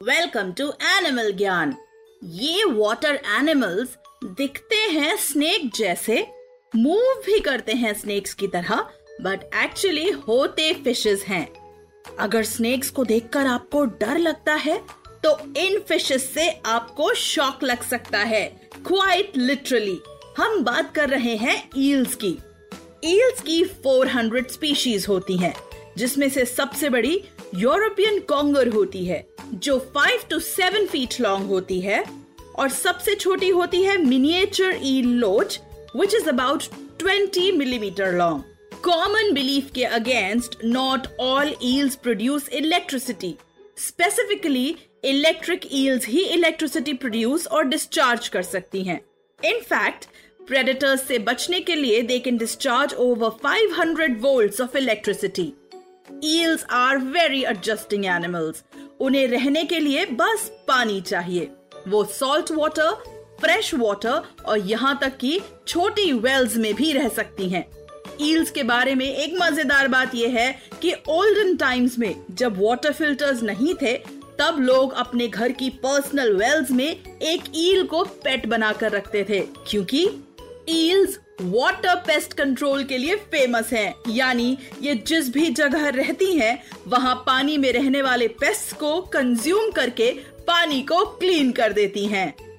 Welcome to animal ज्ञान ये water animals दिखते हैं स्नेक जैसे। मूव भी करते हैं स्नेक्स की तरह बट एक्चुअली होते फिशेस हैं। अगर स्नेक्स को देखकर आपको डर लगता है तो इन फिशेस से आपको शॉक लग सकता है। क्वाइट लिटरली हम बात कर रहे हैं ईल्स की। ईल्स की 400 स्पीशीज होती हैं, जिसमें से सबसे बड़ी यूरोपियन कॉन्गर होती है। जो 5 टू 7 फीट लॉन्ग होती है और सबसे छोटी होती है miniature eel loach which is about 20 millimetre long common belief के against not all eels produce electricity specifically electric eels he electricity produce और डिस्चार्ज कर सकती हैं. इनफैक्ट प्रेडेटर्स से बचने के लिए they can discharge over 500 volts of electricity eels are very adjusting animals उन्हें रहने के लिए बस पानी चाहिए वो सॉल्ट वाटर फ्रेश वाटर और यहाँ तक कि छोटी वेल्स में भी रह सकती हैं। ईल्स के बारे में एक मज़ेदार बात यह है कि ओल्डन टाइम्स में जब वाटर फिल्टर्स नहीं थे, तब लोग अपने घर की पर्सनल वेल्स में एक ईल को पेट बनाकर रखते थे, क्योंकि ईल्स वाटर पेस्ट कंट्रोल के लिए फ़ेमस है। यानी ये जिस भी जगह रहती हैं, वहाँ पानी में रहने वाले पेस्ट को कंज्यूम करके पानी को क्लीन कर देती हैं।